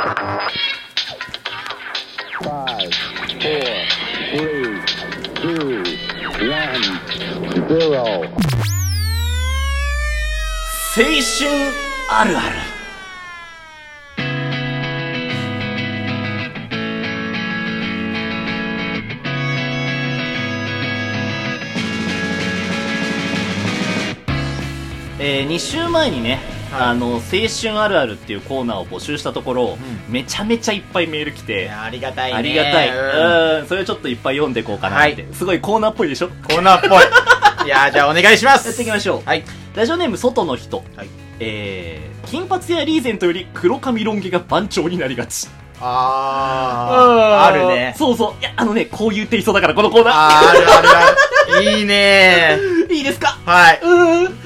Five, four, three, two, one, zero. 青春あるある。えー、2週前にね、あの青春あるあるっていうコーナーを募集したところ、めちゃめちゃいっぱいメール来いて、やありがたいね。ありがたい、うん。うん、それをちょっといっぱい読んでいこうかなって、はい。すごいコーナーっぽいでしょ？コーナーっぽい。いやーじゃあお願いします。やっていきましょう、はい。ラジオネーム外の人、はい。えー、金髪やリーゼントより黒髪ロン毛が番長になりがち。あー。あるね。そうそう。いやあのねこういうテイストだからこのコーナー。あるあるある。いいね いいですか？ーはい。うーん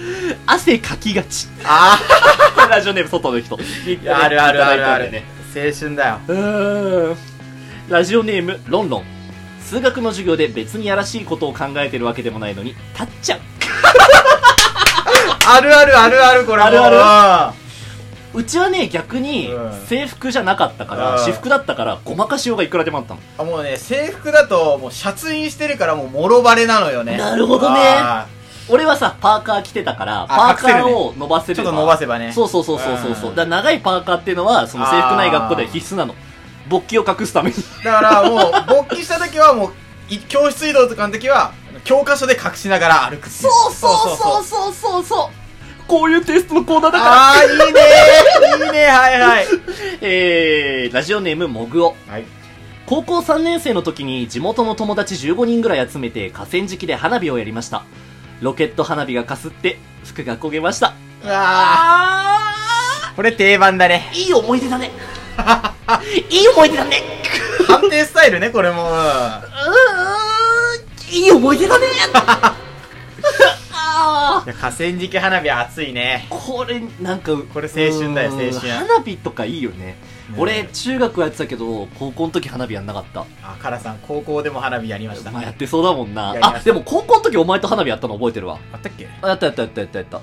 汗かきがち。あ ラジオネーム外の人。ーあるあるあるある。ね。青春だよ。うーん。ラジオネームロンロン。数学の授業で別にやらしいことを考えてるわけでもないのに立っちゃう あるあるあるあるこれあるある？あうちはね逆にうん。制服じゃなかったからうん。私服だったからごまかしようがいくらでもあったの。あもうね制服だともうシャツインしてるからもうもろバレなのよね。なるほどね。あ俺はさパーカー着てたからパーカーを伸ばせれば。ちょっと伸ばせばね。そうそうそうそうそうそう。うん。だ長いパーカーっていうのはその制服ない学校で必須なの。勃起を隠すために。ーだからもう勃起した時はもうい教室移動とかの時は教科書で隠しながら歩くそうそうそうそうそうそうこういうテストのコーナーだから。ああいいね。いいね。はいはい。えー、ラジオネームもぐおはい。高校3年生の時に地元の友達15人ぐらい集めて河川敷で花火をやりましたロケット花火がかすって服が焦げました。これ定番だね。ーいい思い出だね。いい思い出だね。判定スタイルねこれも。うん。うーん。いい思い出だね。あいや河川敷花火は熱いね。ーこれなんかこれ青春だよ青春。花火とかいいよね、うん。俺中学はやってたけど高校の時花火やんなかった。あカラさん高校でも花火やりました。まあやってそうだもんな。あでも高校の時お前と花火やったの覚えてるわ。あったっけ？あやったやったやったやったやった。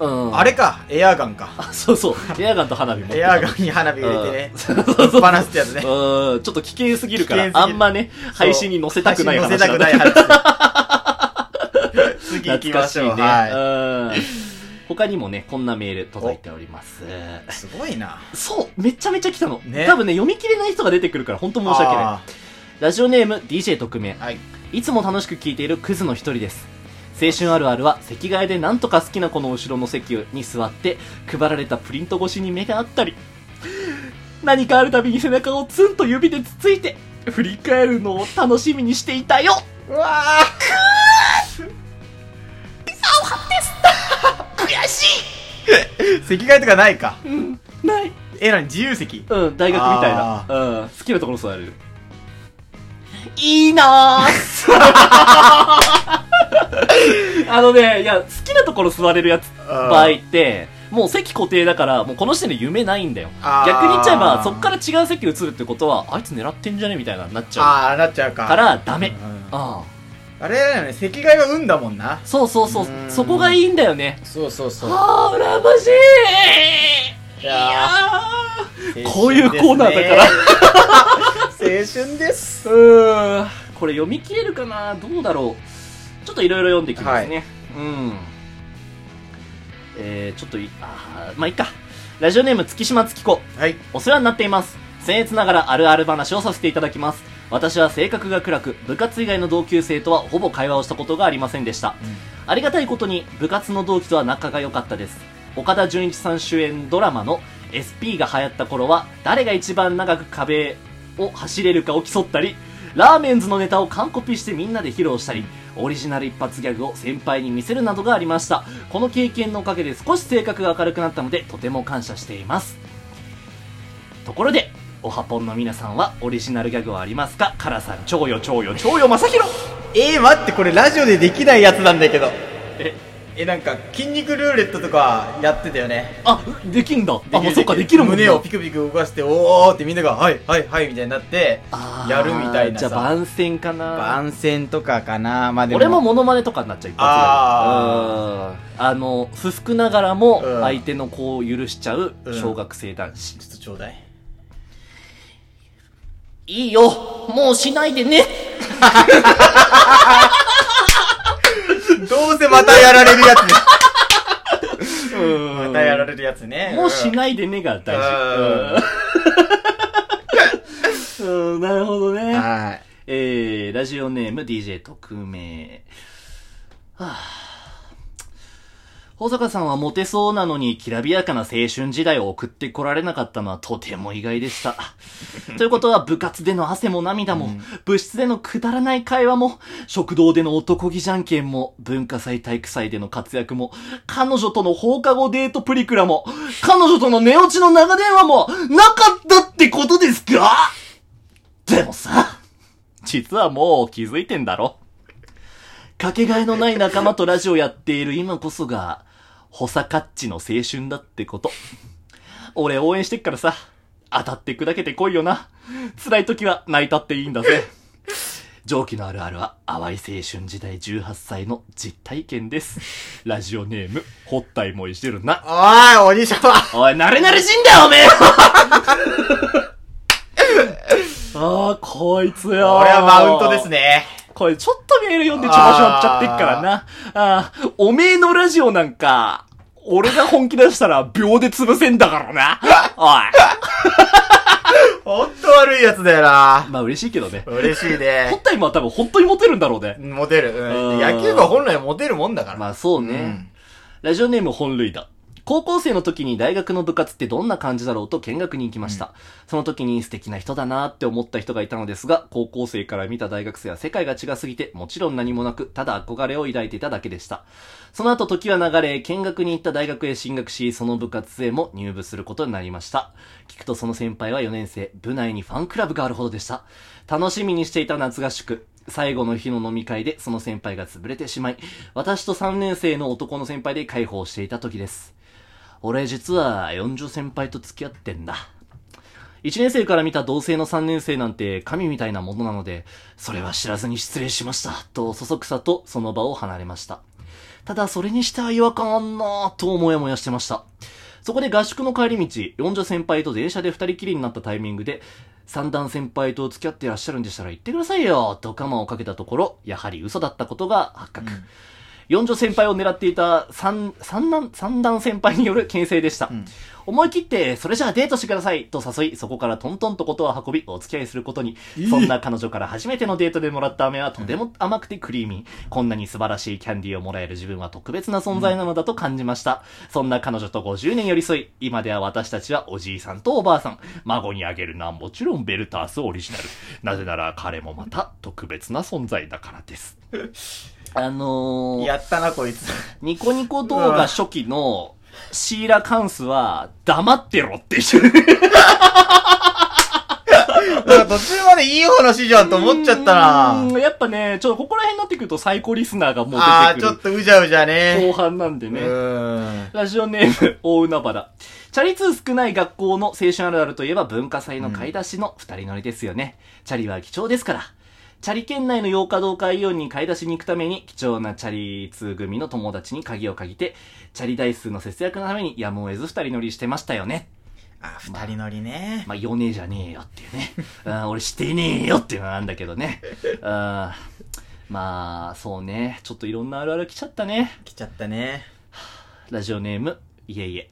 うん。あれかエアガンか。あそうそう。エアガンと花火持ってた。エアガンに花火入れてね。うん。そうそうそう放すってやつね。うん。ちょっと危険すぎるからあんまね配信に載せたくない話配信載せたくない話次行きましょう、懐かしいね、はうん。他にもねこんなメール届いております。いすごいな。そうめちゃめちゃ来たの、ね。多分ね読み切れない人が出てくるから本当申し訳ない。あラジオネーム DJ 特命。ーはい。いつも楽しく聞いているクズの一人です。青春あるあるは席替えでなんとか好きな子の後ろの席に座って配られたプリント越しに目があったり何かあるたびに背中をツンと指でつついて振り返るのを楽しみにしていたよ。うわ悔しー席替えとかないか？いうんない。えなに自由席？うん大学みたいな。うん好きなところ座れる。いいなぁ あのねいや好きなところ座れるやつあー。場合ってもう席固定だからもうこの時点で夢ないんだよ。あー。逆に言っちゃえばそっから違う席移るってことはあいつ狙ってんじゃね？みたいななっちゃああなっちゃうか。うからダメ。うんあああれだよね席替えは運だもんな。そうそうそう。うん。そこがいいんだよね。そうそうそう。ああ羨ましい。いややー。ーこういうコーナーだから。青春です。うーん。これ読み切れるかな？どうだろう。ちょっといろいろ読んでいきますね、うん。えー、ちょっといあーまあいいか。ラジオネーム月島月子。はい。お世話になっています。僭越ながらあるある話をさせていただきます私は性格が暗く部活以外の同級生とはほぼ会話をしたことがありませんでした、ありがたいことに部活の同期とは仲が良かったです。岡田准一さん主演ドラマの SP が流行った頃は誰が一番長く壁を走れるかを競ったりラーメンズのネタを完コピしてみんなで披露したりオリジナル一発ギャグを先輩に見せるなどがありました。この経験のおかげで少し性格が明るくなったのでとても感謝しています。ところでおはぽんの皆さんはオリジナルギャグはありますか？カラさん超よ超よ超よまさひろえー、待ってこれラジオでできないやつなんだけど。ええなんか筋肉ルーレットとかやってたよね。あできんだ。あもうそっかできる。もんだ。胸をピクピク動かしておーってみんながはいはいはいみたいになってやるみたいなさ。じゃあ番宣かな？番宣とかかな。まあでも。俺もモノマネとかになっちゃう一発あうん。あの不服ながらもうん。相手の子を許しちゃううん。小学生男子、ちょっとちょうだいいいよ、もうしないでね。どうせまたやられるやつね。うんまたやられるやつね。もうしないでねが大事。うんうんなるほどね。はい。えー、ラジオネーム DJ 特命。はぁ。保坂さんはモテそうなのにきらびやかな青春時代を送ってこられなかったのはとても意外でした。ということは部活での汗も涙も、部室でのくだらない会話も、食堂での男気じゃんけんも、文化祭体育祭での活躍も、彼女との放課後デートプリクラも、彼女との寝落ちの長電話も、なかったってことですか？でもさ、実はもう気づいてんだろ。かけがえのない仲間とラジオやっている今こそが、ホサカッチの青春だってこと。俺応援してっからさ、当たって砕けてこいよな。辛い時は泣いたっていいんだぜ。蒸気のあるあるは淡い青春時代18歳の実体験です。ラジオネーム、ほったいもいしてるな。おい、おじさま。おい、慣れ慣れしいんだよ、おめえ ああ、こいつよ。俺はマウントです。ね。これちょっとメール読んで調子乗っちゃってっからな。ああー、おめえのラジオなんか、俺が本気出したら秒で潰せんだからな。おい。ほんと悪いやつだよな。まあ嬉しいけどね。嬉しいホッね。タイムは多分本当にモテるんだろうね。モテる。うんうん野球部は本来モテるもんだから。まあそうね。うんラジオネーム本類だ。高校生の時に大学の部活ってどんな感じだろうと見学に行きました。その時に素敵な人だなって思った人がいたのですが、高校生から見た大学生は世界が違すぎて、もちろん何もなく、ただ憧れを抱いていただけでした。その後時は流れ、見学に行った大学へ進学し、その部活へも入部することになりました。聞くとその先輩は4年生、部内にファンクラブがあるほどでした。楽しみにしていた夏合宿。最後の日の飲み会でその先輩が潰れてしまい、私と3年生の男の先輩で解放していた時です。俺実は40先輩と付き合ってんだ。1年生から見た同性の3年生なんて神みたいなものなので、それは知らずに失礼しました、とそそくさとその場を離れました。ただそれにしては違和感あんなぁともやもやしてました。そこで合宿の帰り道、四女先輩と電車で二人きりになったタイミングで、三段先輩と付き合ってらっしゃるんでしたら言ってくださいよ、と我慢をかけたところ、やはり嘘だったことが発覚。四女先輩を狙っていた三、三段、三段先輩による牽制でした。思い切って、それじゃあデートしてくださいと誘い、そこからトントンとことを運び、お付き合いすることに。そんな彼女から初めてのデートでもらった飴はとても甘くてクリーミー。こんなに素晴らしいキャンディーをもらえる自分は特別な存在なのだと感じました。そんな彼女と50年寄り添い、今では私たちはおじいさんとおばあさん。孫にあげるのはもちろんベルタースオリジナル。なぜなら彼もまた特別な存在だからです。あのー、やったな、こいつ。ニコニコ動画初期のシーラカンスは黙ってろって言ってる。なんか途中までいい話じゃんと思っちゃったな。うんやっぱね、ちょっとここら辺になってくるとサイコリスナーがもうあー、ちょっ出てくる。とうじゃうじゃね。後半なんでうね。ラジオネーム、大海原。チャリ通少ない学校の青春あるあるといえば文化祭の買い出しの二人乗りですよね。チャリは貴重ですから。チャリ圏内の洋華堂会イオンに買い出しに行くために貴重なチャリ通組の友達に鍵をかけて、チャリ台数の節約のためにやむを得ず二人乗りしてましたよね。あ、二人乗りね。まあ、よねえじゃねえよっていうね。うん俺してねえよっていうのなんだけどね。うんまあ、そうね。ちょっといろんなあるある来ちゃったね。来ちゃったね。ラジオネーム、いえいえ。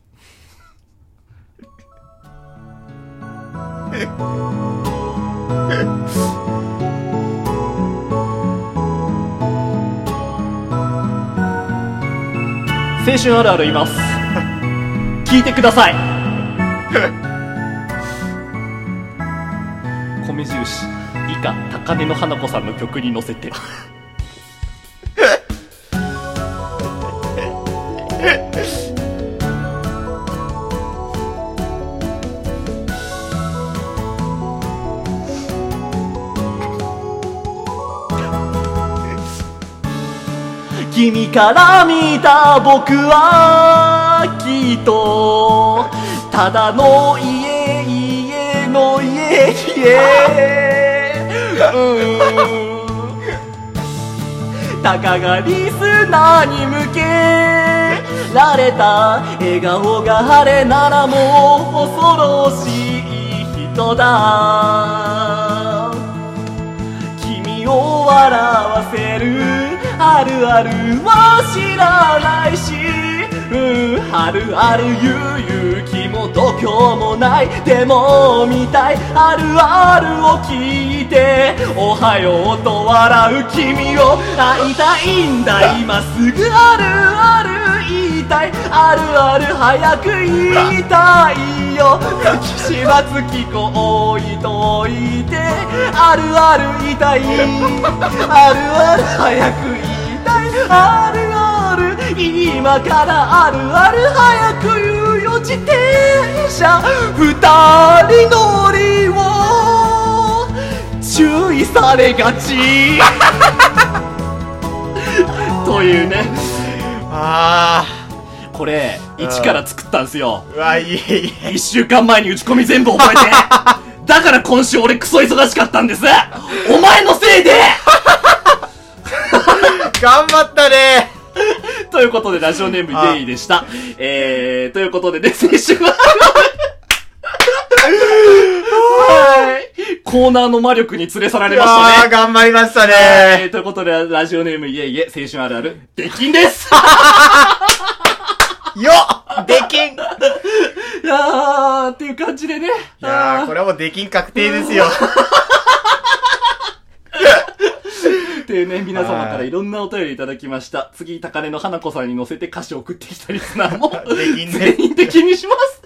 青春あるある言います。聞いてください。米印、以下、高根の花子さんの曲に乗せて。君から見た僕はきっとただの家家の家家。うん。たかがリスナーに向けられた笑顔があれならもう恐ろしい人だ。君を笑わせるあるあるは知らないしうんあるある言う勇気も度胸もない。でも見たい。あるあるを聞いておはようと笑う君を会いたいんだ。今すぐあるある。言いたい。あるある早く言いたいよ。月島月子置いといてあるある言いたい。あるある早く言いたい。あるある今からあるある早く言うよ。自転車二人乗りを注意されがち。というねあこれ一から作ったんですよ。ーうわいえい。え一週間前に打ち込み全部覚えて。だから今週俺クソ忙しかったんです。お前のせいで。頑張ったね。ということで、ラジオネームイエイでした。えー、ということでね、先週は、はい。コーナーの魔力に連れ去られましたね。頑張りましたはいねということで、ラジオネームイエイエ、青春あるある、できんです よっできんいいやー、っていう感じでね。やー、これはもうできん確定ですよ。っていうね、皆様からいろんなお便りいただきました。次、高根の花子さんに乗せて歌詞を送ってきたリスナーも、できんね全員的にします。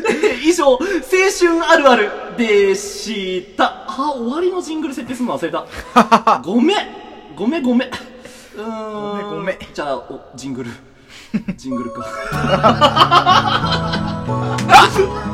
以上、青春あるあるでした。あ、終わりのジングル設定するの忘れた。ごめん。ごめんごめん。うーん。ごめんごめんじゃあ、お、ジングル。ジングルか。